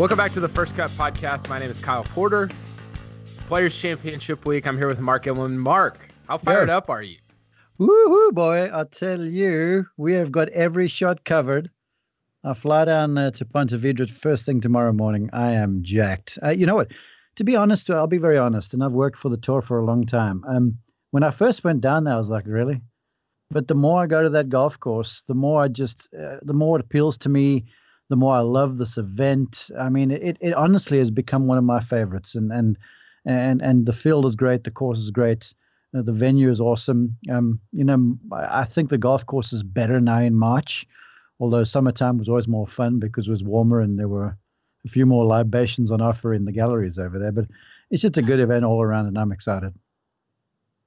Welcome back to the First Cut Podcast. My name is Kyle Porter. It's Players Championship Week. I'm here with Mark Immelman. Mark, how fired Yeah. up are you? Woohoo, boy. I tell you, we have got every shot covered. I fly down uh, to Ponte Vedra first thing tomorrow morning. I am jacked. Uh, you know what? To be honest, I'll be very honest, and I've worked for the tour for a long time. Um, when I first went down there, I was like, really? But the more I go to that golf course, the more I just, uh, the more it appeals to me, the more I love this event. I mean, it, it honestly has become one of my favorites, and and and and the field is great, the course is great. Uh, the venue is awesome. Um, you know, I think the golf course is better now in March, although summertime was always more fun because it was warmer and there were a few more libations on offer in the galleries over there. But it's just a good event all around, and I'm excited.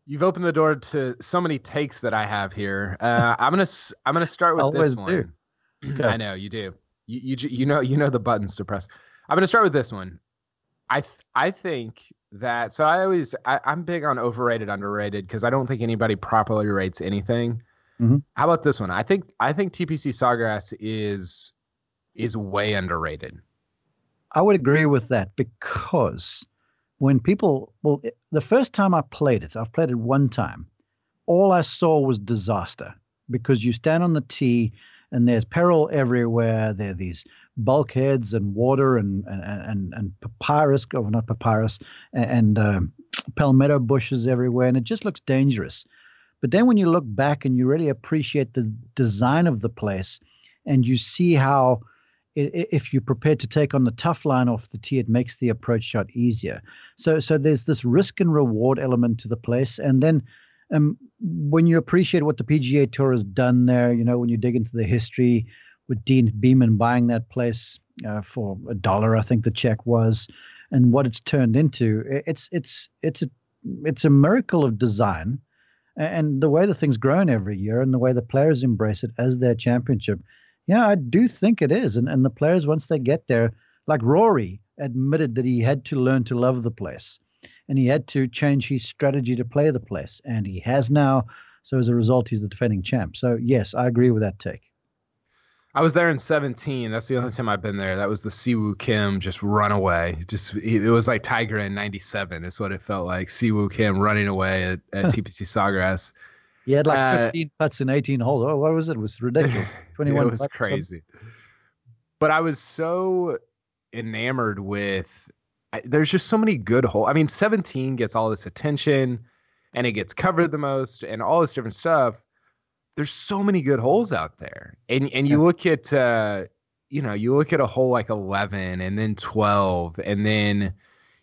You've opened the door to so many takes that I have here. Uh, I'm gonna I'm gonna start with this do. one. Okay. I know you do. You, you you know you know the buttons to press. I'm gonna start with this one. I th- I think that so I always I, I'm big on overrated underrated because I don't think anybody properly rates anything. Mhm. How about this one? I think I think TPC Sawgrass is is way underrated. I would agree with that because when people, well, the first time I played it, I've played it one time, all I saw was disaster because you stand on the tee and there's peril everywhere. There are these bulkheads and water and and and, and papyrus, or not papyrus, and, and um, palmetto bushes everywhere, and it just looks dangerous. But then when you look back and you really appreciate the design of the place, and you see how if you're prepared to take on the tough line off the tee, it makes the approach shot easier. So, so there's this risk and reward element to the place, and then um, when you appreciate what the PGA Tour has done there, you know, when you dig into the history with Deane Beman buying that place uh, for a dollar, I think the check was, and what it's turned into, it's it's it's a it's a miracle of design, and the way the thing's grown every year, and the way the players embrace it as their championship. Yeah, I do think it is. And and the players once they get there, like Rory admitted that he had to learn to love the place and he had to change his strategy to play the place. And he has now. So as a result, he's the defending champ. So yes, I agree with that take. I was there in 17. That's the only time I've been there. That was the Siwoo Kim just run away. Just it was like Tiger in 97 is what it felt like. Siwoo Kim running away at, at TPC Sawgrass. He had like Uh, 15 putts in 18 holes. Oh, what was it? It was ridiculous. 21 it was putts or something. crazy. But I was so enamored with. I, there's just so many good holes. I mean, 17 gets all this attention, and it gets covered the most, and all this different stuff. There's so many good holes out there, and and you look at, uh, you know, you look at a hole like 11, and then 12, and then.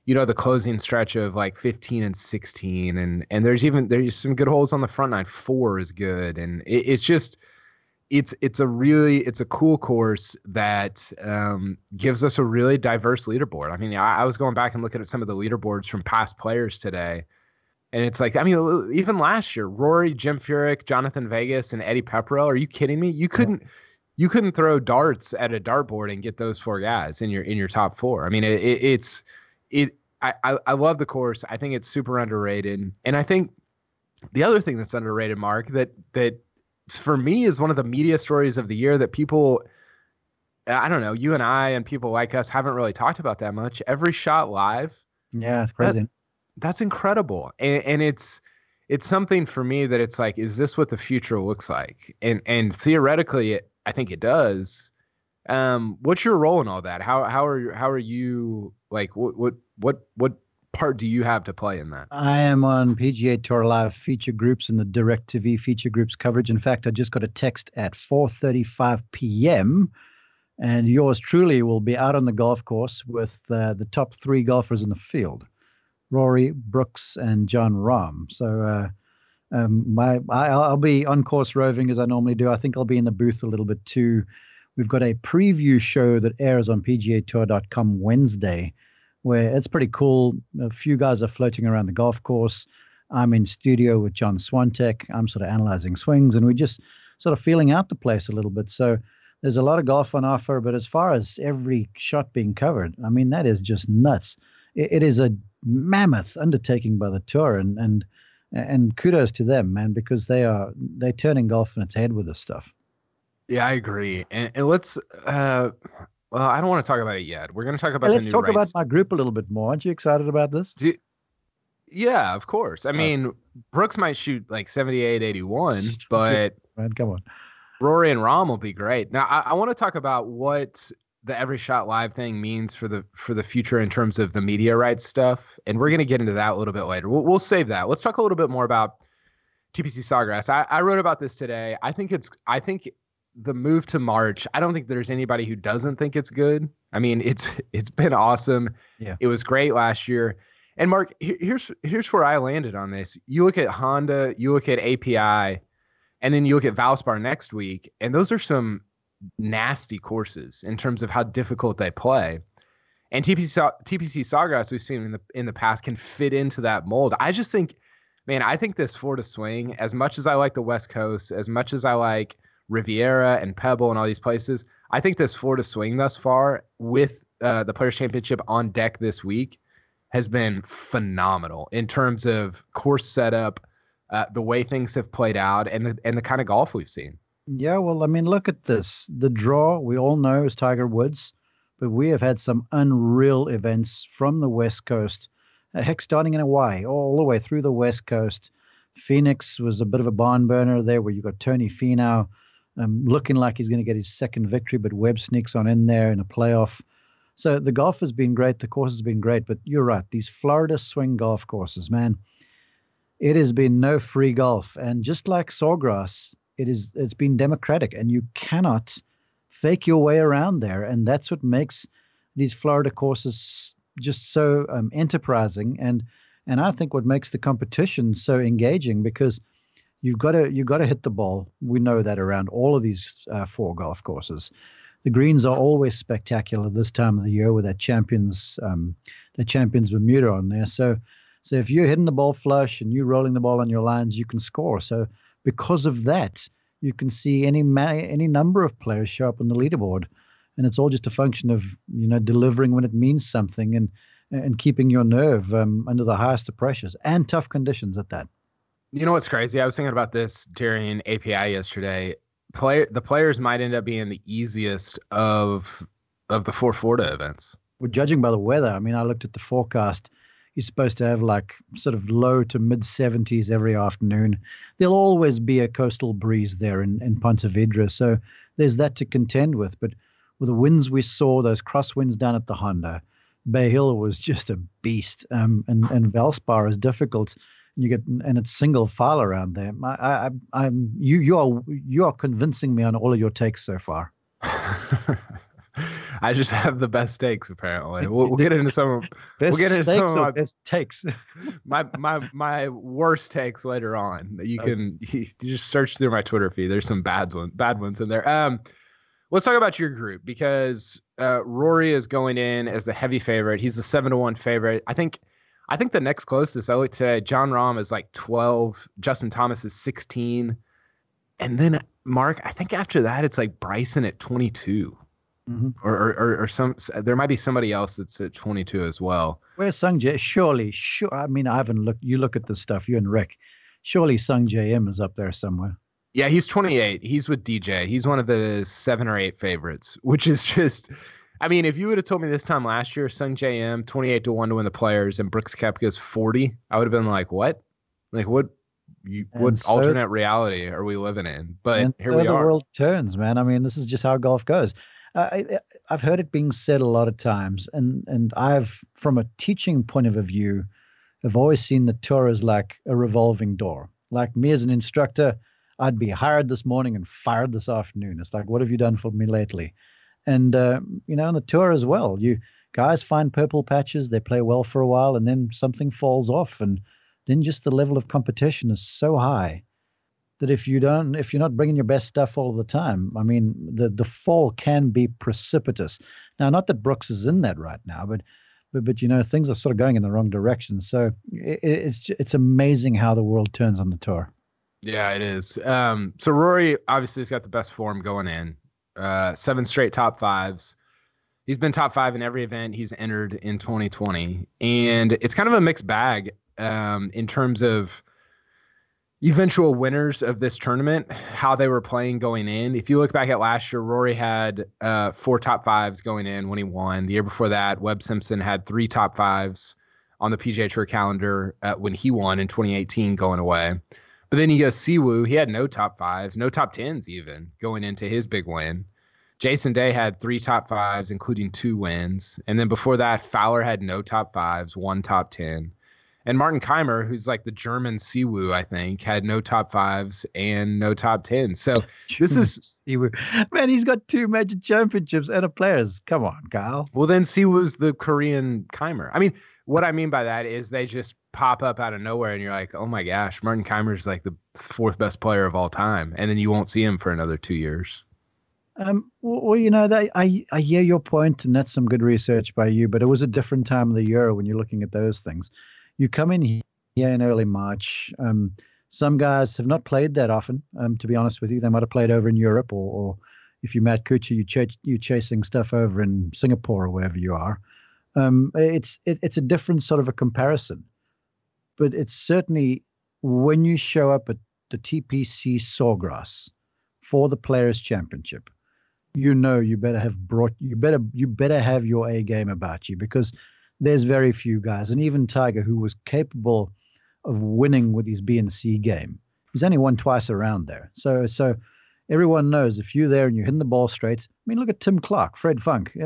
You know the closing stretch of like 15 and 16, and and there's even there's some good holes on the front nine. Four is good, and it, it's just it's it's a really it's a cool course that um, gives us a really diverse leaderboard. I mean, I, I was going back and looking at some of the leaderboards from past players today, and it's like I mean, even last year, Rory, Jim Furyk, Jhonattan Vegas, and Eddie Pepperell. Are you kidding me? You couldn't you couldn't throw darts at a dartboard and get those four guys in your in your top four. I mean, it, it, it's it. I, I I love the course. I think it's super underrated, and I think the other thing that's underrated, Mark, that that for me is one of the media stories of the year that people I don't know, you and I and people like us haven't really talked about that much. Every shot live. Yeah, it's crazy. That, that's incredible. And, and it's it's something for me that it's like, is this what the future looks like? And and theoretically, it, I think it does. Um, what's your role in all that? How how are how are you like? What what what what part do you have to play in that? I am on PGA Tour Live feature groups and the DirecTV feature groups coverage. In fact, I just got a text at 4:35 p.m. and yours truly will be out on the golf course with uh, the top three golfers in the field: Rory, Brooks, and Jon Rahm. So. Uh, um, my I, will be on course roving as I normally do. I think I'll be in the booth a little bit too. We've got a preview show that airs on PGAtour.com Wednesday where it's pretty cool. A few guys are floating around the golf course. I'm in studio with John Swantek. I'm sort of analyzing swings, and we're just sort of feeling out the place a little bit. So there's a lot of golf on offer, but as far as every shot being covered, I mean that is just nuts. it, it is a mammoth undertaking by the tour, and and and kudos to them, man, because they are they're turning golf on its head with this stuff. Yeah, I agree. And, and let's uh, well, I don't want to talk about it yet. We're going to talk about. let's talk about my group a little bit more. Aren't you excited about this? You, yeah, of course. I mean, Brooks might shoot like 78, 81, but Man, come on. Rory and Rahm will be great. Now, I, I want to talk about what the every shot live thing means for the for the future in terms of the media rights stuff, and we're going to get into that a little bit later. We'll, we'll save that. Let's talk a little bit more about TPC Sawgrass. I, I wrote about this today. I think it's I think the move to March, I don't think there's anybody who doesn't think it's good. I mean, it's it's been awesome. Yeah. It was great last year. And Mark, here's here's where I landed on this. You look at Honda, you look at API, and then you look at Valspar next week, and those are some nasty courses in terms of how difficult they play. And TPC TPC Sawgrass we've seen in the in the past can fit into that mold. I just think, man, I think this Florida swing, as much as I like the West Coast, as much as I like Riviera and Pebble and all these places. I think this Florida swing thus far with uh, the Players Championship on deck this week has been phenomenal in terms of course setup, uh, the way things have played out, and the and the kind of golf we've seen. Yeah, well, I mean, look at this. The draw we all know is Tiger Woods, but we have had some unreal events from the West Coast. Heck, starting in Hawaii, all the way through the West Coast. Phoenix was a bit of a barn burner there, where you got Tony Finau um, looking like he's going to get his second victory, but Webb sneaks on in there in a playoff. So the golf has been great, the course has been great, but you're right. These Florida swing golf courses, man, it has been no free golf, and just like Sawgrass, it is it's been democratic, and you cannot fake your way around there, and that's what makes these Florida courses just so um, enterprising and and I think what makes the competition so engaging because you've got to you've got to hit the ball. We know that around all of these uh, four golf courses. The greens are always spectacular this time of the year with that champions um, the champions Bermuda on there. So so if you're hitting the ball flush and you're rolling the ball on your lines, you can score. So because of that, you can see any ma- any number of players show up on the leaderboard, and it's all just a function of you know delivering when it means something and and keeping your nerve um, under the highest of pressures and tough conditions at that. You know what's crazy? I was thinking about this during API yesterday. Player the players might end up being the easiest of of the four Florida events. Well, judging by the weather, I mean, I looked at the forecast. You're supposed to have like sort of low to mid 70s every afternoon. There'll always be a coastal breeze there in, in Ponte Vedra. So there's that to contend with. But with the winds we saw, those crosswinds down at the Honda, Bay Hill was just a beast. Um, and, and Valspar is difficult you get and it's single file around there. I, I, I'm you you are you are convincing me on all of your takes so far. I just have the best takes apparently. We'll, we'll get into some. Best we'll get into some of my best takes. my my my worst takes later on. You can you, you just search through my Twitter feed. There's some bad ones bad ones in there. Um, let's talk about your group because uh, Rory is going in as the heavy favorite. He's the seven to one favorite. I think I think the next closest I looked today, Jon Rahm is like 12, Justin Thomas is 16. And then Mark, I think after that it's like Bryson at 22. Mm-hmm. Or, or, or some there might be somebody else that's at 22 as well. Where's Sungjae? Surely, sure. I mean, I haven't looked. You look at the stuff. You and Rick. Surely Sungjae Im is up there somewhere. Yeah, he's 28. He's with DJ. He's one of the seven or eight favorites, which is just. I mean, if you would have told me this time last year, Sungjae Im 28 to 1 to win the players and Brooks Koepka's 40, I would have been like, what? Like, what? You, what so, alternate reality are we living in? But here we the are. The world turns, man. I mean, this is just how golf goes. Uh, I, I've heard it being said a lot of times, and and I've, from a teaching point of view, have always seen the tour as like a revolving door. Like me as an instructor, I'd be hired this morning and fired this afternoon. It's like, what have you done for me lately? And uh, you know, on the tour as well, you guys find purple patches, they play well for a while, and then something falls off, and then just the level of competition is so high that if you don't, if you're not bringing your best stuff all the time, I mean, the the fall can be precipitous. Now, not that Brooks is in that right now, but but but you know, things are sort of going in the wrong direction. So it, it's it's amazing how the world turns on the tour. Yeah, it is. Um, so Rory obviously has got the best form going in. Uh, seven straight top fives. He's been top five in every event he's entered in 2020, and it's kind of a mixed bag um, in terms of eventual winners of this tournament, how they were playing going in. If you look back at last year, Rory had uh, four top fives going in when he won. The year before that, Webb Simpson had three top fives on the PGA Tour calendar uh, when he won in 2018 going away. But then you go Siwoo, he had no top fives, no top tens even going into his big win. Jason Day had three top fives, including two wins. And then before that, Fowler had no top fives, one top 10. And Martin Kaymer, who's like the German Siwoo, I think, had no top fives and no top 10. So this is. Siwoo. Man, he's got two major championships and a players. Come on, Kyle. Well, then Siwoo's the Korean Kaymer. I mean, what I mean by that is they just pop up out of nowhere and you're like, oh my gosh, Martin Kaymer's like the fourth best player of all time. And then you won't see him for another two years. Um, well, you know, that, I, I hear your point, and that's some good research by you, but it was a different time of the year when you're looking at those things. You come in here in early March. Um, some guys have not played that often, um, to be honest with you. They might have played over in Europe, or, or if you're Matt Kuchar, you ch- you're chasing stuff over in Singapore or wherever you are. Um, it's it, it's a different sort of a comparison, but it's certainly when you show up at the TPC Sawgrass for the Players Championship, you know you better have brought you better you better have your A game about you because there's very few guys, and even Tiger, who was capable of winning with his B and C game, he's only won twice around there. So so everyone knows if you're there and you're hitting the ball straight. I mean, look at Tim Clark, Fred Funk.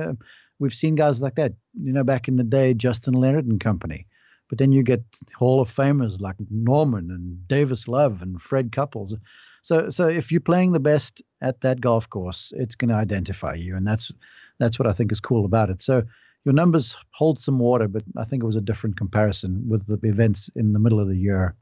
We've seen guys like that, you know, back in the day, Justin Leonard and company. But then you get Hall of Famers like Norman and Davis Love and Fred Couples. So, so if you're playing the best at that golf course, it's going to identify you, and that's that's what I think is cool about it. So, your numbers hold some water, but I think it was a different comparison with the events in the middle of the year.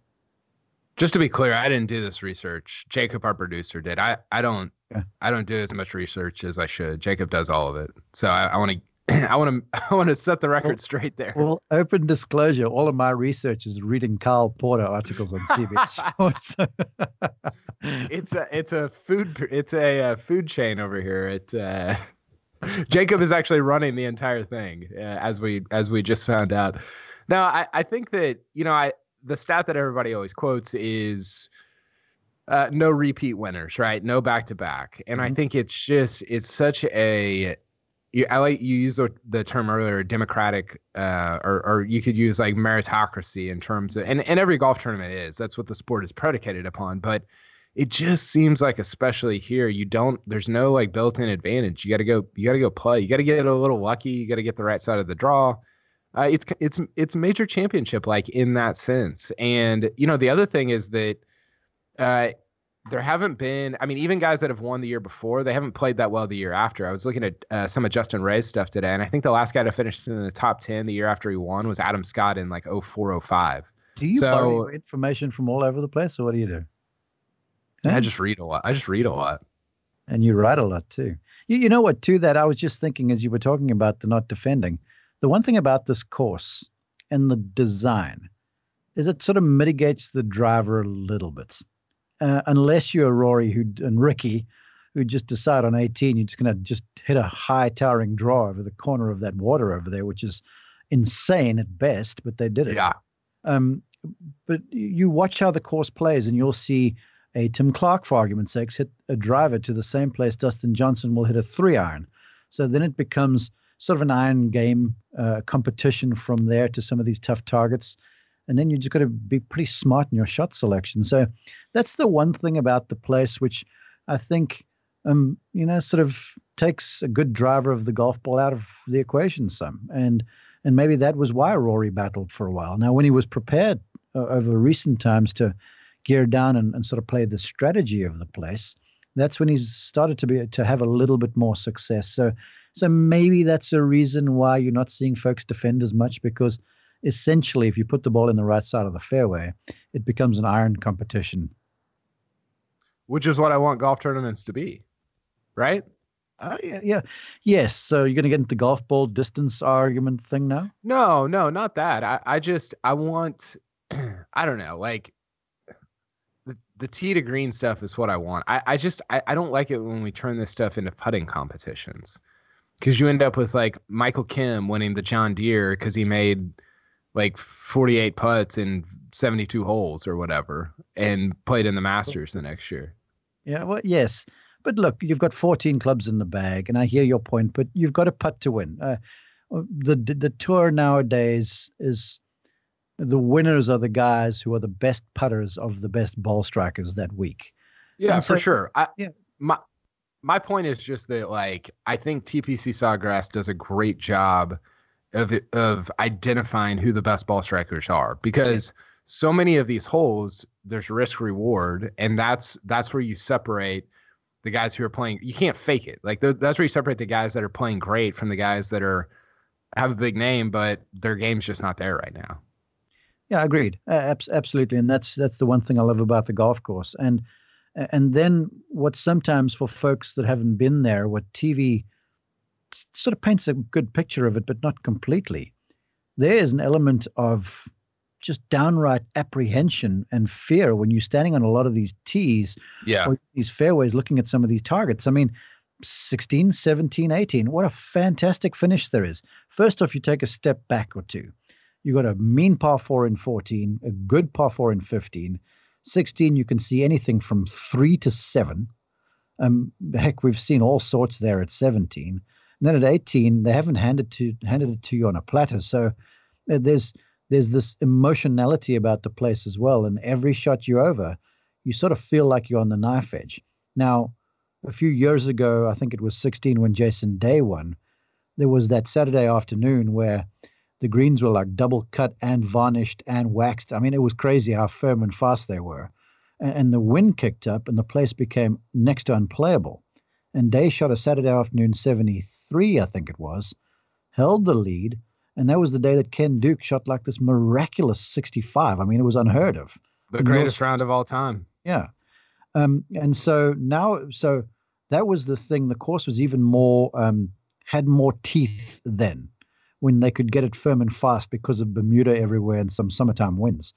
Just to be clear, I didn't do this research. Jacob, our producer, did. I, I don't yeah. I don't do as much research as I should. Jacob does all of it. So I want to I want to I want to set the record straight there. Well, open disclosure: all of my research is reading Carl Porter articles on CBS. it's a it's a food it's a, a uh, food chain over here. It uh, Jacob is actually running the entire thing, uh, as we as we just found out. Now, I I think that you know I the stat that everybody always quotes is uh, no repeat winners, right? No back to back. And mm-hmm. I think it's just it's such a you, I like you used the, the term earlier, democratic, uh, or or you could use like meritocracy in terms of, and and every golf tournament is. That's what the sport is predicated upon. But it just seems like, especially here, you don't. There's no like built-in advantage. You got to go. You got to go play. You got to get a little lucky. You got to get the right side of the draw. Uh, it's it's it's major championship like in that sense. And you know the other thing is that uh, there haven't been. I mean, even guys that have won the year before, they haven't played that well the year after. I was looking at uh, some of Justin Ray's stuff today, and I think the last guy to finish in the top ten the year after he won was Adam Scott in like 0405. Do you so, borrow information from all over the place, or what do you do? I just read a lot. I just read a lot. And you write a lot too. You, you know what, too, that I was just thinking as you were talking about the not defending. The one thing about this course and the design is it sort of mitigates the driver a little bit uh, unless you're Rory who and Rickie, who just decide on 18 you're just going to just hit a high towering draw over the corner of that water over there, which is insane at best, but they did it. Yeah. Um, but you watch how the course plays, and you'll see a Tim Clark, for argument's sake, hit a driver to the same place Dustin Johnson will hit a three iron. So then it becomes sort of an iron game uh, competition from there to some of these tough targets. And then you just got to be pretty smart in your shot selection. So that's the one thing about the place which I think, um, you know, sort of takes a good driver of the golf ball out of the equation some. And and maybe that was why Rory battled for a while. Now, when he was prepared uh, over recent times to gear down and, and sort of play the strategy of the place, that's when he's started to be to have a little bit more success. So, so maybe that's a reason why you're not seeing folks defend as much because essentially, if you put the ball in the right side of the fairway, it becomes an iron competition. Which is what I want golf tournaments to be, right? Uh, yeah, yeah, yes. So you're going to get into the golf ball distance argument thing now? No, no, not that. I, I just I want, I don't know, like the the tee to green stuff is what I want. I I just I, I don't like it when we turn this stuff into putting competitions because you end up with like Michael Kim winning the John Deere because he made like 48 putts in 72 holes or whatever and played in the Masters the next year. Yeah, well, yes. But look, you've got 14 clubs in the bag, and I hear your point, but you've got a putt to win. Uh, the, the the tour nowadays is the winners are the guys who are the best putters of the best ball strikers that week. Yeah, so, for sure. I, yeah. My my point is just that like I think TPC Sawgrass does a great job of of identifying who the best ball strikers are because so many of these holes there's risk reward and that's that's where you separate the guys who are playing you can't fake it. Like that's where you separate the guys that are playing great from the guys that are have a big name but their game's just not there right now. Yeah agreed. Uh, absolutely. And that's that's the one thing i love about the golf course. And and then what sometimes for folks that haven't been there what tv sort of paints a good picture of it but not completely there is an element of just downright apprehension and fear when you're standing on a lot of these tees yeah. or these fairways looking at some of these targets. I mean, 16, 17, 18. What a fantastic finish there is. First off, you take a step back or two. You've got a mean par four in 14, a good par four in 15. 16, you can see anything from three to seven. Um, heck, we've seen all sorts there at 17. And then at 18, they haven't handed to handed it to you on a platter. So uh, there's there's this emotionality about the place as well. And every shot you're over, you sort of feel like you're on the knife edge. Now, a few years ago, I think it was 16 when Jason Day won, there was that Saturday afternoon where the greens were like double cut and varnished and waxed. I mean, it was crazy how firm and fast they were. And, and the wind kicked up and the place became next to unplayable. And Day shot a Saturday afternoon 73, I think it was, held the lead and that was the day that Ken Duke shot like this miraculous 65. I mean, it was unheard of. The greatest round of all time. Yeah. Um, and so now, so that was the thing. The course was even more, um, had more teeth then when they could get it firm and fast because of Bermuda everywhere and some summertime winds.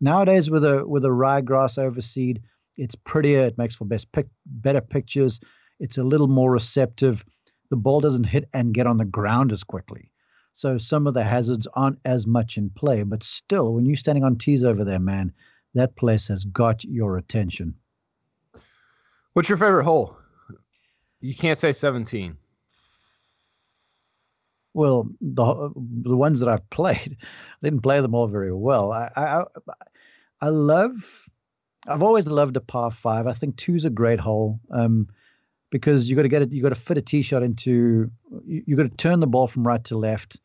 Nowadays, with a with a ryegrass overseed, it's prettier. It makes for best pic, better pictures. It's a little more receptive. The ball doesn't hit and get on the ground as quickly. So some of the hazards aren't as much in play, but still, when you're standing on tees over there, man, that place has got your attention. What's your favorite hole? You can't say 17. Well, the the ones that I've played, I didn't play them all very well. I I I love. I've always loved a par five. I think two's a great hole. Um, because you got to get it. You got to fit a tee shot into. You, you got to turn the ball from right to left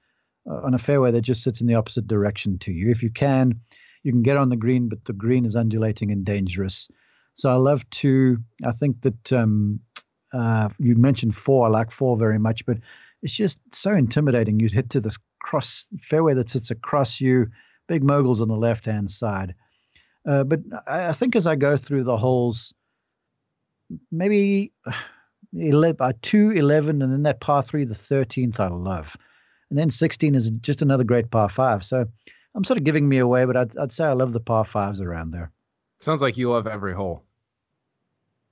uh, on a fairway that just sits in the opposite direction to you. If you can, you can get on the green, but the green is undulating and dangerous. So I love to. I think that um, uh, you mentioned four. I like four very much, but it's just so intimidating. You hit to this cross fairway that sits across you, big moguls on the left hand side. Uh, but I, I, think as I go through the holes, maybe 11, uh, 2, 11, and then that par three, the 13th, I love. And then 16 is just another great par five. So I'm sort of giving me away, but I'd, I'd say I love the par fives around there. Sounds like you love every hole.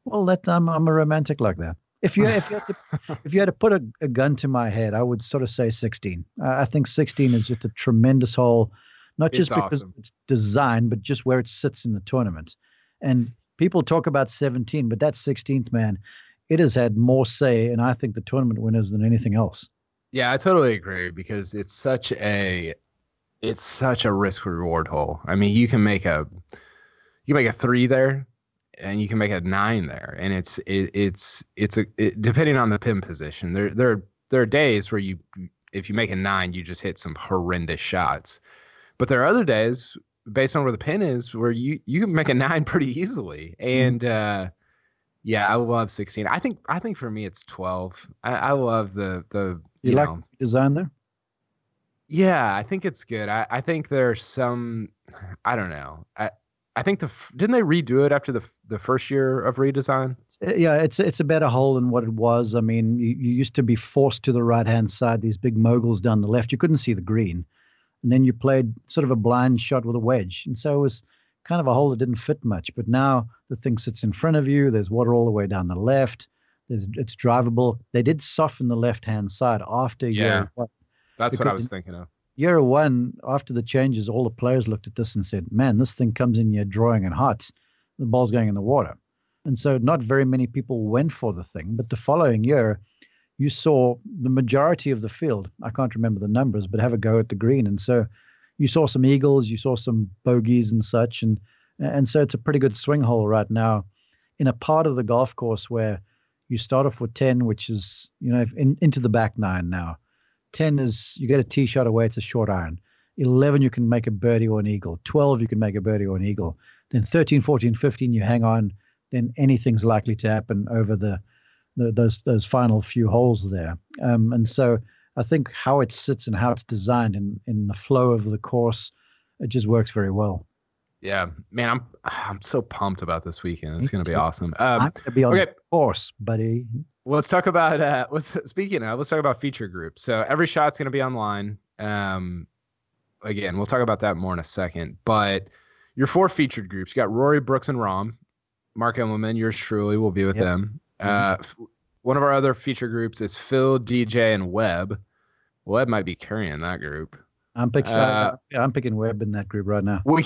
Well, that I'm, I'm a romantic like that. If you if you had to, if you had to put a, a, gun to my head, I would sort of say 16. Uh, I think 16 is just a tremendous hole, not just it's because awesome. it's designed, but just where it sits in the tournament. And people talk about 17, but that 16th man, it has had more say, and I think the tournament winners than anything else. Yeah, I totally agree because it's such a it's such a risk reward hole. I mean, you can make a you can make a three there, and you can make a nine there, and it's it, it's it's a it, depending on the pin position. There there there are days where you if you make a nine, you just hit some horrendous shots, but there are other days based on where the pin is where you you can make a nine pretty easily, mm-hmm. and uh, yeah, I love sixteen. I think I think for me it's twelve. I, I love the the you, you like know, design there. Yeah, I think it's good. I, I think there's some, I don't know. I I think the didn't they redo it after the the first year of redesign? Uh, yeah, it's it's a better hole than what it was. I mean, you, you used to be forced to the right hand side. These big moguls down the left, you couldn't see the green, and then you played sort of a blind shot with a wedge, and so it was kind of a hole that didn't fit much. But now the thing sits in front of you. There's water all the way down the left. There's, it's drivable. They did soften the left hand side after yeah. year that's what I was thinking of. Year one, after the changes, all the players looked at this and said, "Man, this thing comes in your drawing and hot. The ball's going in the water." And so, not very many people went for the thing. But the following year, you saw the majority of the field. I can't remember the numbers, but have a go at the green. And so, you saw some eagles, you saw some bogeys and such, and and so it's a pretty good swing hole right now, in a part of the golf course where you start off with ten, which is you know in, into the back nine now 10 is you get a tee shot away, it's a short iron. 11, you can make a birdie or an eagle. 12, you can make a birdie or an eagle. Then 13, 14, 15, you hang on. Then anything's likely to happen over the those those final few holes there. Um, and so I think how it sits and how it's designed in, in the flow of the course, it just works very well. Yeah, man, I'm I'm so pumped about this weekend. It's going to be awesome. Um, I'm going to be on okay. the course, buddy. Well, let's talk about uh, let's speaking of let's talk about feature groups. So every shot's going to be online. Um, again, we'll talk about that more in a second. But your four featured groups, you got Rory, Brooks, and Rahm. Mark Immelman, yours truly, will be with yep. them. Mm-hmm. Uh, one of our other feature groups is Phil, DJ, and Webb. Webb might be carrying that group. I'm picking. Uh, I'm picking Webb in that group right now. We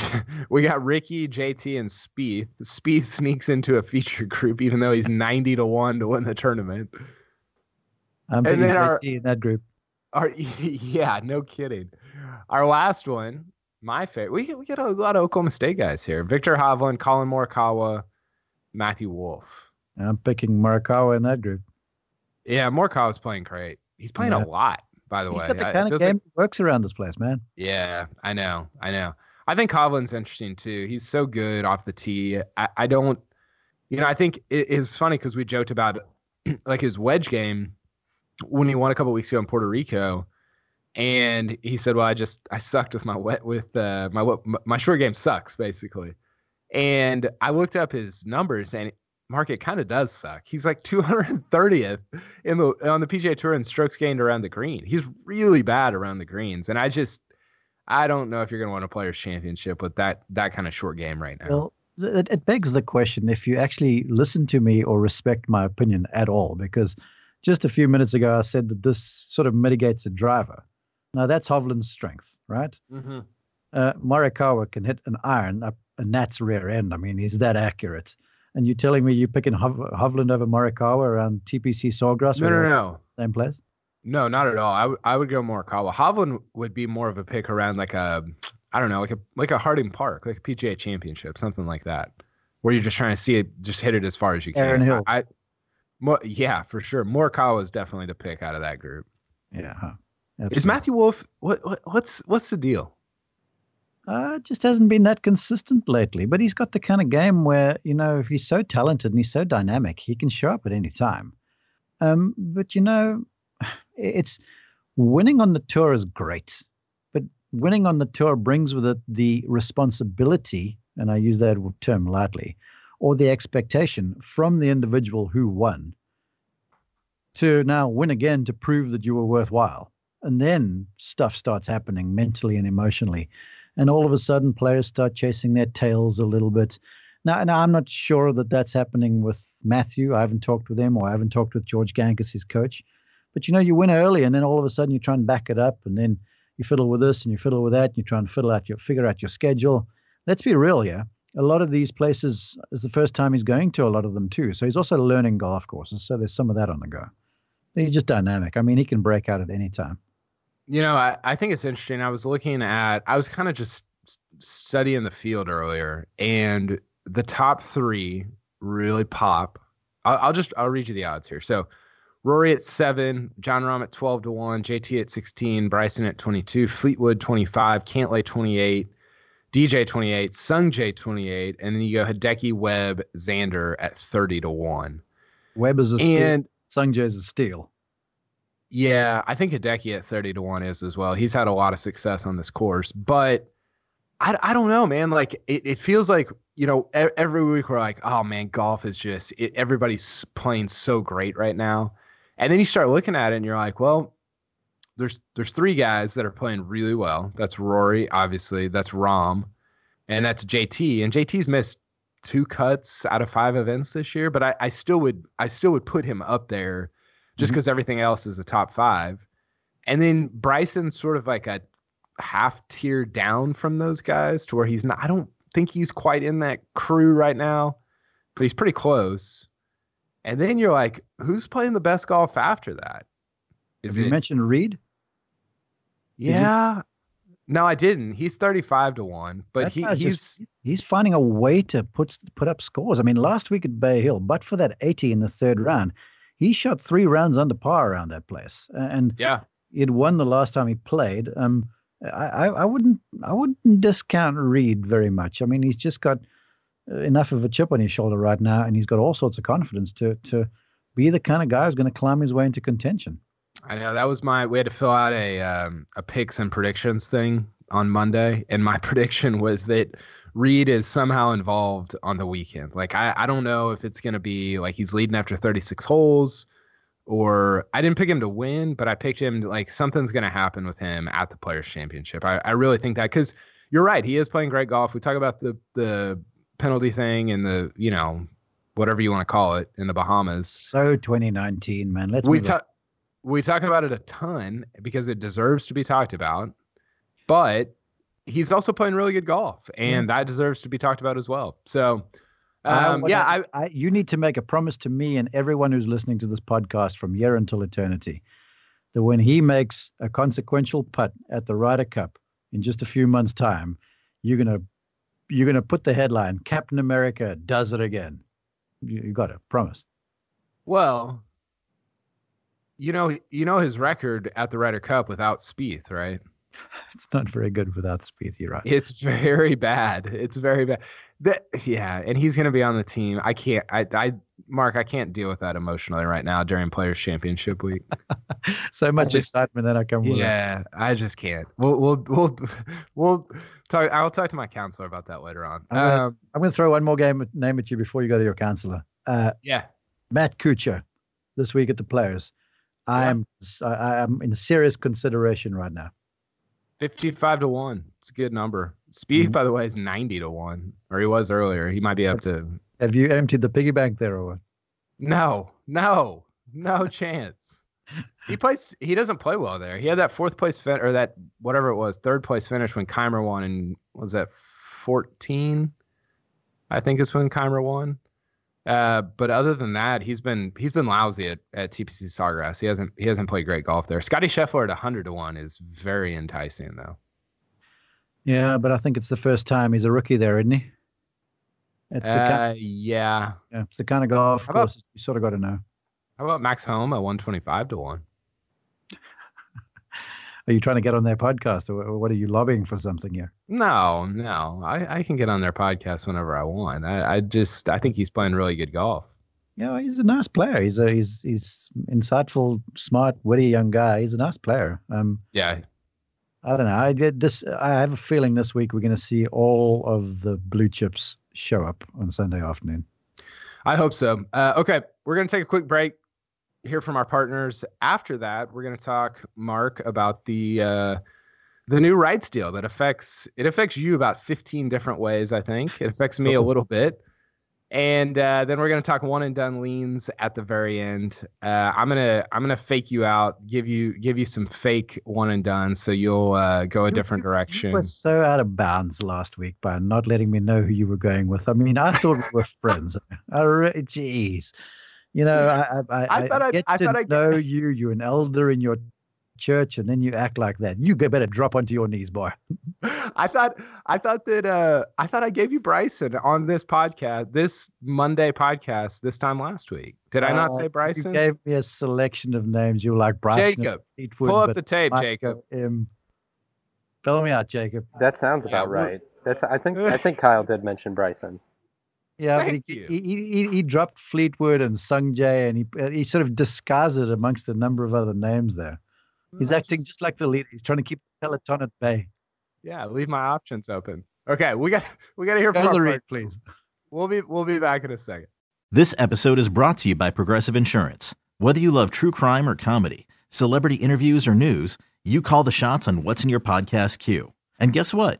we got Rickie, JT, and Spieth. Spieth sneaks into a feature group, even though he's ninety to one to win the tournament. I'm picking JT our, in that group. Our yeah, no kidding. Our last one, my favorite. We we get a lot of Oklahoma State guys here. Viktor Hovland, Collin Morikawa, Matthew Wolff. I'm picking Morikawa in that group. Yeah, Morikawa's playing great. He's playing yeah. a lot by the He's way. Got the kind of game like, works around this place, man. Yeah, I know. I know. I think Hovland's interesting too. He's so good off the tee. I, I don't, you know, I think it, it was funny because we joked about like his wedge game when he won a couple weeks ago in Puerto Rico. And he said, "Well, I just I sucked with my wet with uh, my my short game sucks basically." And I looked up his numbers, and market kind of does suck. He's like 230th in the on the PGA Tour in strokes gained around the green. He's really bad around the greens, and I just I don't know if you're going to win a Players Championship with that that kind of short game right now. Well, it, it begs the question if you actually listen to me or respect my opinion at all, because just a few minutes ago I said that this sort of mitigates a driver. Now that's Hovland's strength, right? Mm-hmm. Uh, Morikawa can hit an iron up a gnat's rear end. I mean, he's that accurate and you're telling me you're picking Hov- Hovland over Morikawa around TPC Sawgrass? No, no, no. Same place? No, not at all. I, w- I would go Morikawa. Hovland would be more of a pick around like a, I don't know, like a like a Harding Park, like a PGA Championship, something like that, where you're just trying to see it, just hit it as far as you can. Erin Hills. I, more, yeah, for sure. Morikawa is definitely the pick out of that group. Yeah. Huh. Is Matthew Wolff? What, what what's what's the deal? Uh, just hasn't been that consistent lately. But he's got the kind of game where, you know, if he's so talented and he's so dynamic, he can show up at any time. Um, but, you know, it's winning on the tour is great. But winning on the tour brings with it the responsibility, and I use that term lightly, or the expectation from the individual who won to now win again to prove that you were worthwhile. And then stuff starts happening mentally and emotionally and all of a sudden players start chasing their tails a little bit. Now, now I'm not sure that that's happening with Matthew. I haven't talked with him, or I haven't talked with George Gankas, his coach. But you know, you win early, and then all of a sudden you try and back it up, and then you fiddle with this and you fiddle with that, and you try and fiddle out your figure out your schedule. Let's be real here. a lot of these places is the first time he's going to a lot of them too. So he's also learning golf courses. So there's some of that on the go. He's just dynamic. I mean, he can break out at any time. You know, I, I think it's interesting. I was looking at, I was kind of just studying the field earlier, and the top three really pop. I'll, I'll just, I'll read you the odds here. So Rory at seven, Jon Rahm at 12 to one, JT at 16, Bryson at 22, Fleetwood 25, Cantlay 28, DJ 28, Sungjae 28, and then you go Hideki Webb, Xander at 30 to 1. Webb is a and, steal. Sungjae is a steal. Yeah, I think Hideki at 30 to 1 is as well. He's had a lot of success on this course, but I, I don't know, man. Like, it, it feels like, you know, every week we're like, oh, man, golf is just, it, everybody's playing so great right now. And then you start looking at it and you're like, well, there's there's three guys that are playing really well. That's Rory, obviously. That's Rahm, and that's JT. And JT's missed two cuts out of five events this year, but I, I still would I still would put him up there just because mm-hmm. everything else is a top five. And then Bryson's sort of like a half tier down from those guys to where he's not I don't think he's quite in that crew right now, but he's pretty close. And then you're like, who's playing the best golf after that? Is Have it, you mentioned Reed? Yeah. No, I didn't. He's 35 to 1, but he, he's just, he's finding a way to put put up scores. I mean, last week at Bay Hill, but for that 80 in the third round, he shot 3 rounds under par around that place. And Yeah. He'd won the last time he played. Um I, I, I wouldn't I wouldn't discount Reed very much. I mean, he's just got enough of a chip on his shoulder right now, and he's got all sorts of confidence to to be the kind of guy who's going to climb his way into contention. I know that was my. We had to fill out a um, a picks and predictions thing on Monday, and my prediction was that Reed is somehow involved on the weekend. Like I, I don't know if it's going to be like he's leading after 36 holes, or I didn't pick him to win, but I picked him to, like something's going to happen with him at the Players Championship. I, I really think that because you're right, he is playing great golf. We talk about the the penalty thing and the you know whatever you want to call it in the Bahamas. So 2019, man. Let's we talk we talk about it a ton because it deserves to be talked about, but he's also playing really good golf, and that deserves to be talked about as well. So. Um, uh, yeah, I, I, you need to make a promise to me and everyone who's listening to this podcast from here until eternity that when he makes a consequential putt at the Ryder Cup in just a few months' time, you're going to you're to put the headline Captain America does it again. You, you got it. Promise. Well, you know, you know his record at the Ryder Cup without Spieth, right? It's not very good without Spieth. You're right. It's very bad. It's very bad. That, yeah, and he's going to be on the team. I can't. I, I, Mark, I can't deal with that emotionally right now during Players Championship week. so much just, excitement that I come. Yeah, it. I just can't. We'll, we'll, we'll, we'll talk. I'll talk to my counselor about that later on. I'm gonna, um, I'm gonna throw one more game name at you before you go to your counselor. Uh, yeah, Matt Kuchar, this week at the Players. I'm I, am in serious consideration right now. Fifty-five to one. It's a good number. Spieth, mm-hmm. by the way, is ninety to one, or he was earlier. He might be up to. Have you emptied the piggy bank there or what? No, no, no chance. He plays. He doesn't play well there. He had that fourth place fin- or that whatever it was, third place finish when Kaymer won, and was that fourteen? I think is when Kaymer won. Uh, but other than that, he's been he's been lousy at, at TPC Sawgrass. He hasn't he hasn't played great golf there. Scottie Scheffler at hundred to one is very enticing though. Yeah, but I think it's the first time he's a rookie there, isn't he? It's the kind, uh, yeah. Yeah, it's the kind of golf about, course you sort of got to know. How about Max Homa at one twenty five to one? Are you trying to get on their podcast, or what are you lobbying for something here? No, no, I, I can get on their podcast whenever I want. I, I just I think he's playing really good golf. Yeah, he's a nice player. He's a he's he's insightful, smart, witty young guy. He's a nice player. Um, yeah. I don't know. I did this. I have a feeling this week we're going to see all of the blue chips show up on Sunday afternoon. I hope so. Uh, okay, we're going to take a quick break hear from our partners. After that, we're going to talk, Mark, about the uh, the new rights deal that affects it affects you about 15 different ways. I think it affects me a little bit, and uh, then we're gonna talk one and done leans at the very end. Uh, I'm gonna I'm gonna fake you out, give you give you some fake one and done, so you'll uh, go a different direction. You were so out of bounds last week by not letting me know who you were going with. I mean, I thought we were friends. I re- jeez, you know, I I, I, I thought I, get I to thought I know you. You're an elder in your church, and then you act like that. You better drop onto your knees, boy. I thought I thought that uh I thought I gave you Bryson on this podcast, this Monday podcast, this time last week. Did I not Uh, say Bryson? You gave me a selection of names. You were like Bryson, Jacob, Fleetwood, Pull up the tape, Micah, Jacob. Um, fill me out, Jacob. That sounds about we're- right. That's I think I think Kyle did mention Bryson. Yeah, he, he, he, he- he dropped Fleetwood and Sungjae, and he uh, he sort of disguised it amongst a number of other names there. He's I acting just like the leader. He's trying to keep the peloton at bay. Yeah, leave my options open. Okay, we got we got to hear from Go our the read, please. We'll be we'll be back in a second. This episode is brought to you by Progressive Insurance. Whether you love true crime or comedy, celebrity interviews or news, you call the shots on what's in your podcast queue. And guess what?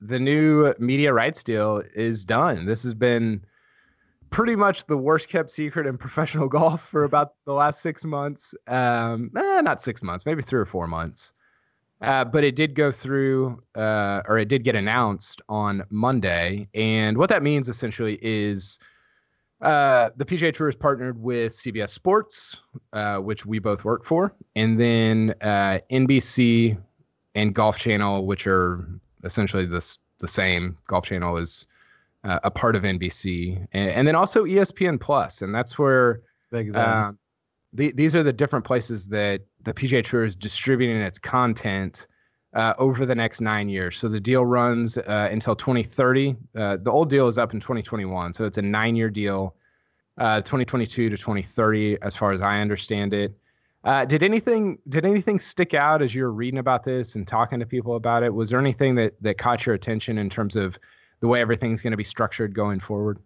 the new media rights deal is done. This has been pretty much the worst kept secret in professional golf for about the last six months. Um, eh, not six months, maybe three or four months. Uh, but it did go through, uh, or it did get announced on Monday. And what that means essentially is uh, the PGA Tour is partnered with CBS Sports, uh, which we both work for, and then uh, NBC and Golf Channel, which are essentially the s- the same. Golf Channel is uh, a part of NBC, and, and then also ESPN Plus, and that's where um, the, these are the different places that the PGA Tour is distributing its content uh, over the next nine years. So the deal runs uh, until 2030. Uh, the old deal is up in 2021, so it's a nine-year deal, uh, 2022 to 2030, as far as I understand it. Uh, did anything did anything stick out as you were reading about this and talking to people about it? Was there anything that that caught your attention in terms of the way everything's going to be structured going forward?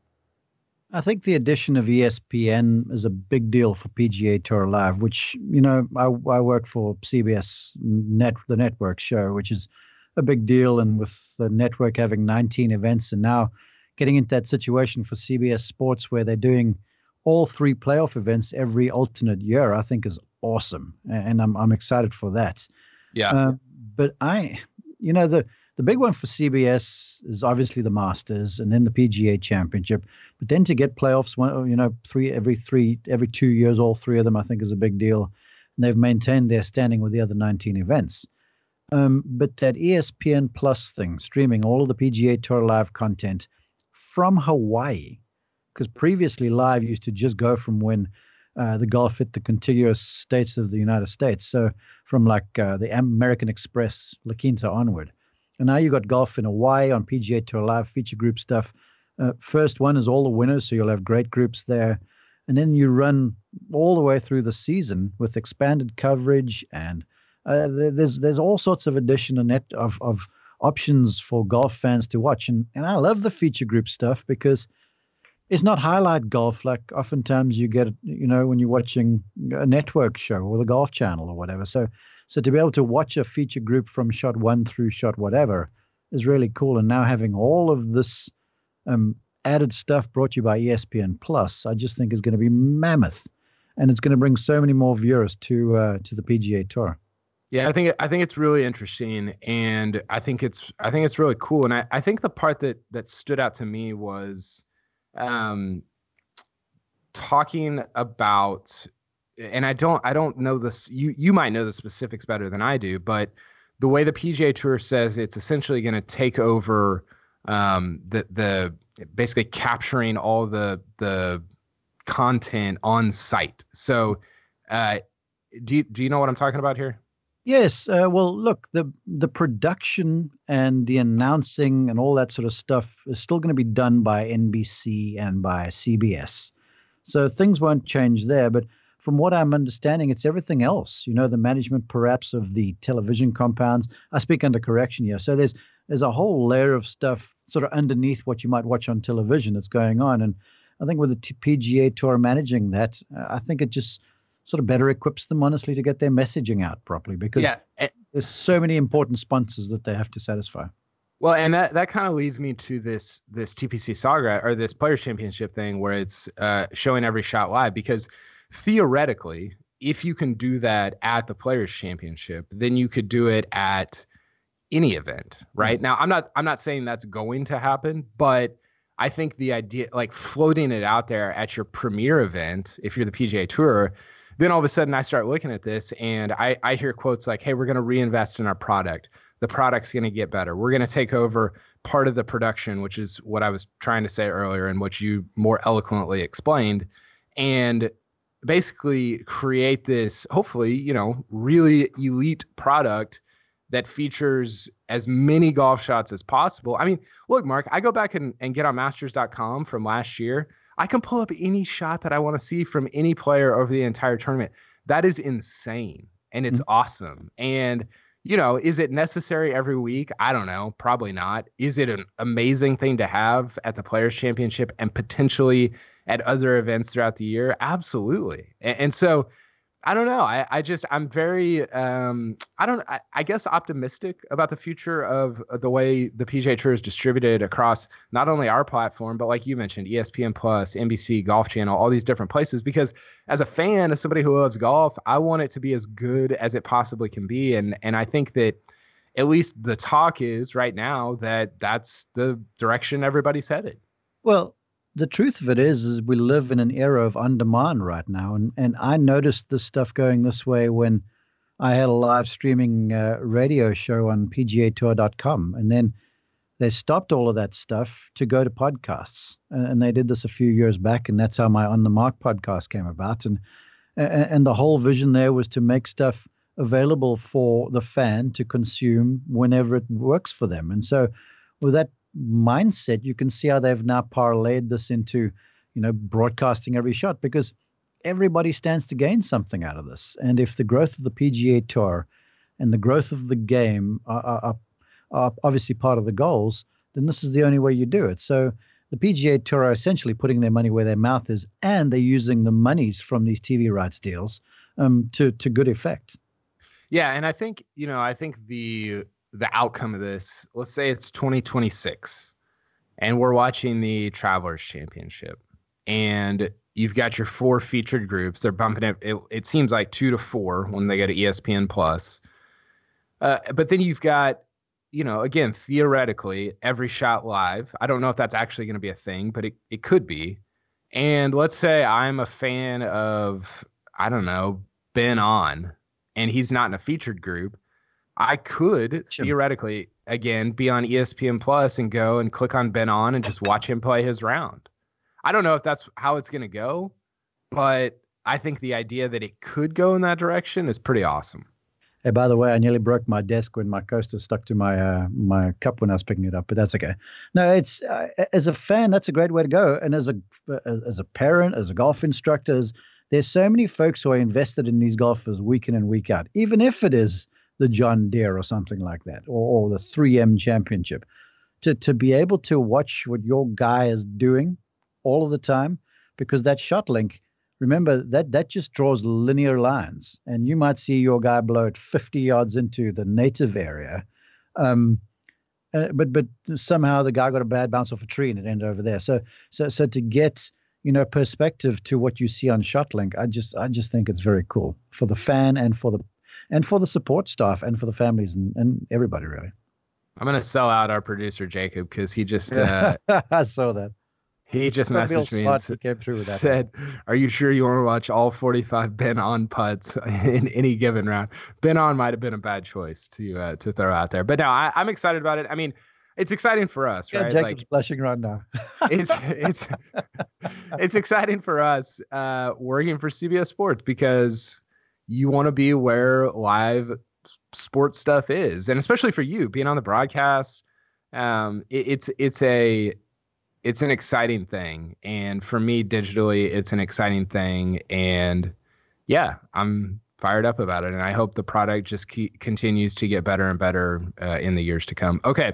I think the addition of ESPN is a big deal for PGA Tour Live, which you know I, I work for CBS Net, the network show, which is a big deal, and with the network having 19 events, and now getting into that situation for CBS Sports where they're doing all three playoff events every alternate year, I think is awesome, and I'm I'm excited for that. Yeah. Um, but I, you know, the the big one for CBS is obviously the Masters and then the PGA Championship. But then to get playoffs, one, you know, three every three every two years, all three of them, I think is a big deal. And they've maintained their standing with the other 19 events. Um, but that ESPN Plus thing, streaming all of the PGA Tour live content from Hawaii, because previously live used to just go from when uh, the golf hit the contiguous states of the United States. So from like uh, the American Express, La Quinta onward. And now you got golf in Hawaii on PGA Tour Live feature group stuff. Uh, first one is all the winners, so you'll have great groups there. And then you run all the way through the season with expanded coverage, and uh, there's there's all sorts of addition and net of of options for golf fans to watch. And and I love the feature group stuff because it's not highlight golf like oftentimes you get you know when you're watching a network show or the golf channel or whatever. So so to be able to watch a feature group from shot one through shot whatever is really cool. And now having all of this um, added stuff brought to you by espn plus i just think is going to be mammoth. And it's going to bring so many more viewers to uh, to the pga tour. Yeah, I think I think it's really interesting, and I think it's I think it's really cool. And I, I think the part that that stood out to me was, um, talking about and I don't I don't know this you you might know the specifics better than I do, but the way the PGA Tour says it's essentially going to take over um, the the basically capturing all the the content on site. So, uh, do you, do you know what I'm talking about here? Yes. Uh, well, look, the the production and the announcing and all that sort of stuff is still going to be done by NBC and by CBS. So things won't change there. But from what I'm understanding, it's everything else. You know, the management perhaps of the television compounds. I speak under correction here. So there's there's a whole layer of stuff sort of underneath what you might watch on television that's going on. And I think with the PGA Tour managing that, uh, I think it just sort of better equips them honestly to get their messaging out properly because yeah. there's so many important sponsors that they have to satisfy. Well, and that, that kind of leads me to this this TPC Sawgrass or this Players Championship thing where it's uh, showing every shot live because theoretically, if you can do that at the Players Championship, then you could do it at any event, right? Mm-hmm. Now, I'm not I'm not saying that's going to happen, but I think the idea like floating it out there at your premier event, if you're the PGA Tour, then all of a sudden I start looking at this and I, I hear quotes like, hey, we're going to reinvest in our product. The product's going to get better. We're going to take over part of the production, which is what I was trying to say earlier and what you more eloquently explained. And basically create this, hopefully, you know, really elite product that features as many golf shots as possible. I mean, look, Mark, I go back and, and get on masters.com from last year. I can pull up any shot that I want to see from any player over the entire tournament. That is insane and it's mm-hmm. awesome. And you know, is it necessary every week? I don't know. Probably not. Is it an amazing thing to have at the Players Championship and potentially at other events throughout the year? Absolutely. And, and so I don't know. I, I just I'm very um I don't I, I guess optimistic about the future of, of, the way the PGA Tour is distributed across not only our platform but like you mentioned ESPN Plus, NBC, Golf Channel, all these different places because as a fan, as somebody who loves golf, I want it to be as good as it possibly can be and and I think that at least the talk is right now that that's the direction everybody's headed. Well, the truth of it is, is we live in an era of on demand right now, and and I noticed this stuff going this way when I had a live streaming uh, radio show on PGATour.com, and then they stopped all of that stuff to go to podcasts, and, and they did this a few years back, and that's how my On the Mark podcast came about, and and the whole vision there was to make stuff available for the fan to consume whenever it works for them, and so with that mindset, you can see how they've now parlayed this into, you know, broadcasting every shot because everybody stands to gain something out of this. And if the growth of the PGA Tour and the growth of the game are, are, are obviously part of the goals, then this is the only way you do it. So the PGA Tour are essentially putting their money where their mouth is, and they're using the monies from these TV rights deals um, to to good effect. Yeah, and I think you know, I think the the outcome of this, let's say it's 2026 and we're watching the Travelers Championship and you've got your four featured groups. They're bumping it. It, it seems like two to four when they go to ESPN Plus. Uh, but then you've got, you know, again, theoretically, every shot live. I don't know if that's actually going to be a thing, but it, it could be. And let's say I'm a fan of, I don't know, Ben An, and he's not in a featured group. I could sure. theoretically again be on ESPN Plus and go and click on Ben An and just watch him play his round. I don't know if that's how it's going to go, but I think the idea that it could go in that direction is pretty awesome. Hey, by the way, I nearly broke my desk when my coaster stuck to my uh, my cup when I was picking it up, but that's okay. No, it's uh, as a fan, that's a great way to go, and as a as a parent, as a golf instructor, there's so many folks who are invested in these golfers week in and week out, even if it is the John Deere or something like that, or, or the 3M Championship. To, to be able to watch what your guy is doing all of the time, because that ShotLink, remember that that just draws linear lines, and you might see your guy blow it 50 yards into the native area. Um, uh, but but somehow the guy got a bad bounce off a tree and it ended over there. So so so to get you know perspective to what you see on ShotLink, I just I just think it's very cool for the fan and for the and for the support staff and for the families and, and everybody really. I'm gonna sell out our producer Jacob because he just uh, I saw that. He just messaged me and came through with that. said, "Are you sure you want to watch all 45 Ben An putts in any given round?" Ben An might have been a bad choice to uh, to throw out there, but no, I, I'm excited about it. I mean, it's exciting for us, Yeah, right? Jacob's blushing right now. it's it's it's exciting for us uh, working for CBS Sports because you want to be where live sports stuff is, and especially for you being on the broadcast. Um, it, it's it's a it's an exciting thing, and for me digitally, it's an exciting thing, and yeah, I'm fired up about it, and I hope the product just continues to get better and better uh, in the years to come. Okay.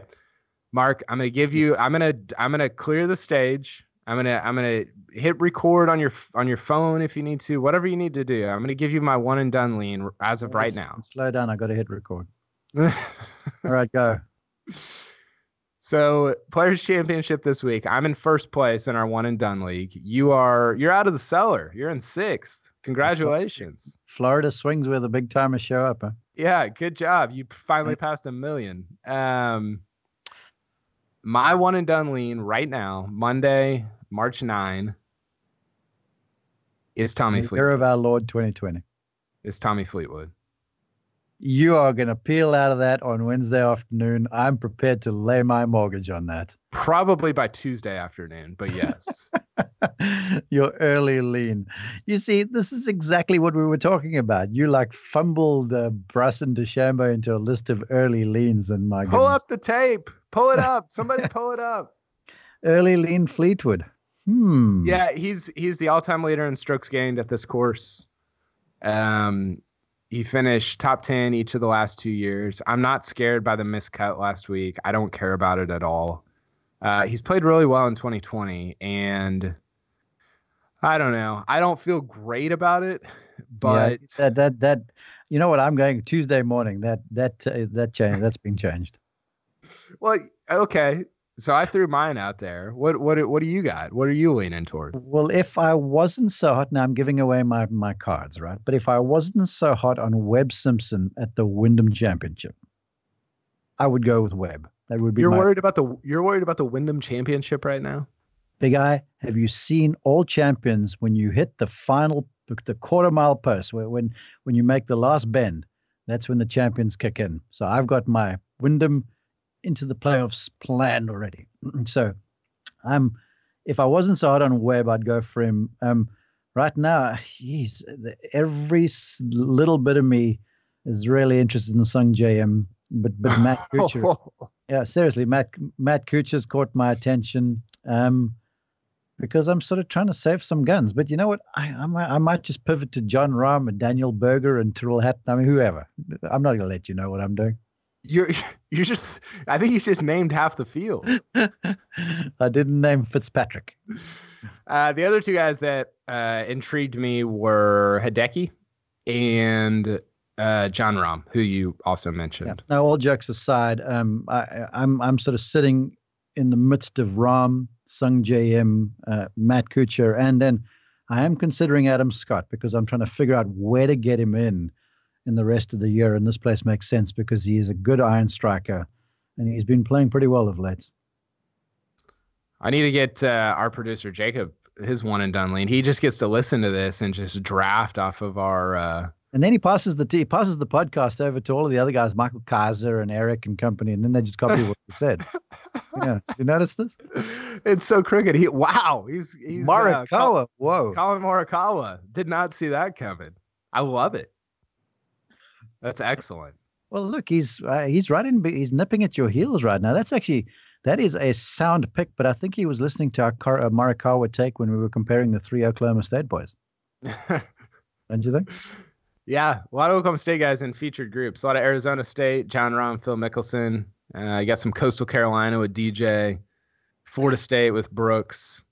Mark, I'm gonna give you. I'm gonna. I'm gonna clear the stage. I'm gonna. I'm gonna hit record on your on your phone if you need to. Whatever you need to do. I'm gonna give you my one and done lean as of right now. Slow down. I got to hit record. All right, go. so players championship this week. I'm in first place in our one and done league. You are. You're out of the cellar. You're in sixth. Congratulations. Florida swings where the big timers show up. Huh? Yeah, good job. You finally passed a million. Um, my one and done lean right now, Monday, March 9, is Tommy The year of our Lord 2020. Is Tommy Fleetwood. You are going to peel out of that on Wednesday afternoon. I'm prepared to lay my mortgage on that. Probably by Tuesday afternoon, but yes. Your early lean. You see, this is exactly what we were talking about. You like fumbled uh, Bryson DeChambeau into a list of early leans, and my Pull goodness. up the tape. Pull it up. Somebody pull it up. early lean Fleetwood. Hmm. Yeah, he's he's the all-time leader in strokes gained at this course. Um, he finished top ten each of the last two years. I'm not scared by the miscut last week. I don't care about it at all. Uh, he's played really well in 2020, and I don't know. I don't feel great about it, but yeah, that that that you know what I'm going Tuesday morning. That that uh, that change that's been changed. well, okay. So I threw mine out there. What what what do you got? What are you leaning toward? Well, if I wasn't so hot, now I'm giving away my my cards, right? But if I wasn't so hot on Webb Simpson at the Wyndham Championship, I would go with Webb. That would be You're my worried about the you're worried about the Wyndham Championship right now. big eye. Have you seen all champions when you hit the final the quarter mile post where when when you make the last bend? That's when the champions kick in. So I've got my Wyndham into the playoffs planned already. so I'm if I wasn't so hard on Webb, I'd go for him. Um, right now, he's every little bit of me is really interested in Sungjae Im, but but Matt Kuchar, yeah, seriously, Matt Matt Kuchar's caught my attention. Um, because I'm sort of trying to save some guns. But you know what? I I might, I might just pivot to Jon Rahm and Daniel Berger and Tyrrell Hatton. I mean, whoever. I'm not going to let you know what I'm doing. You're you're just I think you just named half the field. I didn't name Fitzpatrick. Uh, the other two guys that uh, intrigued me were Hideki and uh, Jon Rahm, who you also Yeah. mentioned. Now, all jokes aside, um, I, I- I'm I'm sort of sitting in the midst of Rom, Sungjae Im, uh, Matt Kuchar, and then I am considering Adam Scott because I'm trying to figure out where to get him in in the rest of the year. And this place makes sense because he is a good iron striker, and he's been playing pretty well of late. I need to get uh, our producer Jacob his one and done lean. He just gets to listen to this and just draft off of our. Uh, And then he passes the he passes the podcast over to all of the other guys, Michael Kaiser and Eric and company, and then they just copy what he said. Yeah, you notice this? it's so crooked. He wow, he's he's uh, Morikawa, Col- whoa. Collin Morikawa. Did not see that coming. I love it. That's excellent. Well, look, he's uh, he's right in. He's nipping at your heels right now. That's actually that is a sound pick. But I think he was listening to our Car- uh, Morikawa take when we were comparing the three Oklahoma State boys. Don't you think? Yeah, a lot of Oklahoma State guys in featured groups. A lot of Arizona State, Jon Rahm, Phil Mickelson. Uh, you got some Coastal Carolina with DJ, Florida State with Brooks,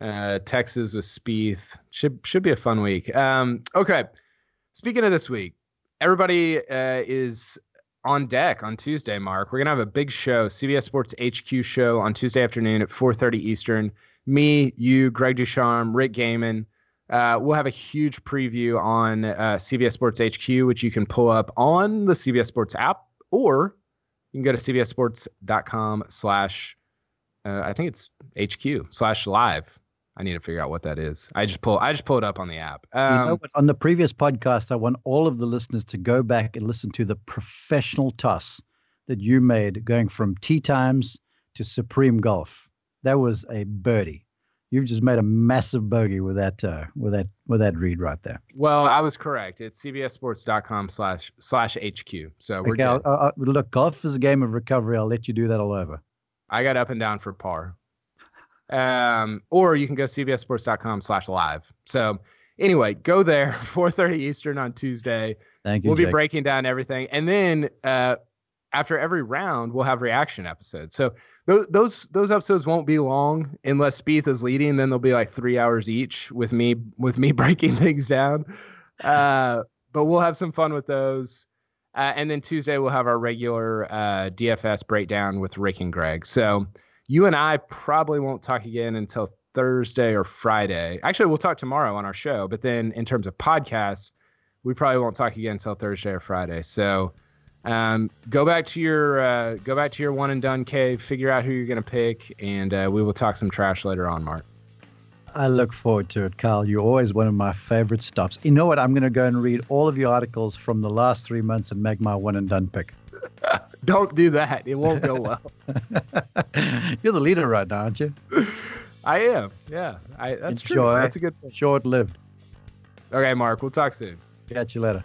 uh, Texas with Spieth. Should should be a fun week. Um, okay, speaking of this week, everybody uh, is on deck on Tuesday. Mark, we're gonna have a big show, CBS Sports HQ show on Tuesday afternoon at 4:30 Eastern. Me, you, Greg Ducharme, Rick Gehman. Uh, we'll have a huge preview on uh, CBS Sports HQ, which you can pull up on the CBS Sports app, or you can go to cbssports.com slash Uh, I think it's HQ slash live. I need to figure out what that is. I just pull I just pull it up on the app. Um, you know what? On the previous podcast, I want all of the listeners to go back and listen to the professional toss that you made going from tee times to supreme golf. That was a birdie. You've just made a massive bogey with that uh, with that with that read right there. well, I was correct. It's cbssports.com slash slash HQ. So we're Okay. I'll, I'll- look, golf is a game of recovery. I'll let you do that all over. I got up and down for par. Um, or you can go cbssports.com slash live. So anyway, go there 4:30 Eastern on Tuesday. Thank you. we'll be breaking down everything and then uh after every round we'll have reaction episodes so those those those episodes won't be long unless Spieth is leading then they'll be like three hours each with me with me breaking things down uh but we'll have some fun with those uh, and then tuesday we'll have our regular uh dfs breakdown with rick and greg so you and i probably won't talk again until thursday or friday actually we'll talk tomorrow on our show but then in terms of podcasts we probably won't talk again until Thursday or Friday. So um, go back to your uh, go back to your one and done cave, figure out who you're gonna pick, and uh, we will talk some trash later on, Mark. I look forward to it, Carl. You're always one of my favorite stops. You know what? I'm going to go and read all of your articles from the last three months and make my one and done pick. Don't do that; it won't go well. You're the leader right now, aren't you? I am, yeah. I, that's true. That's a good. Point. Short lived. Okay, Mark. We'll talk soon. Catch you later.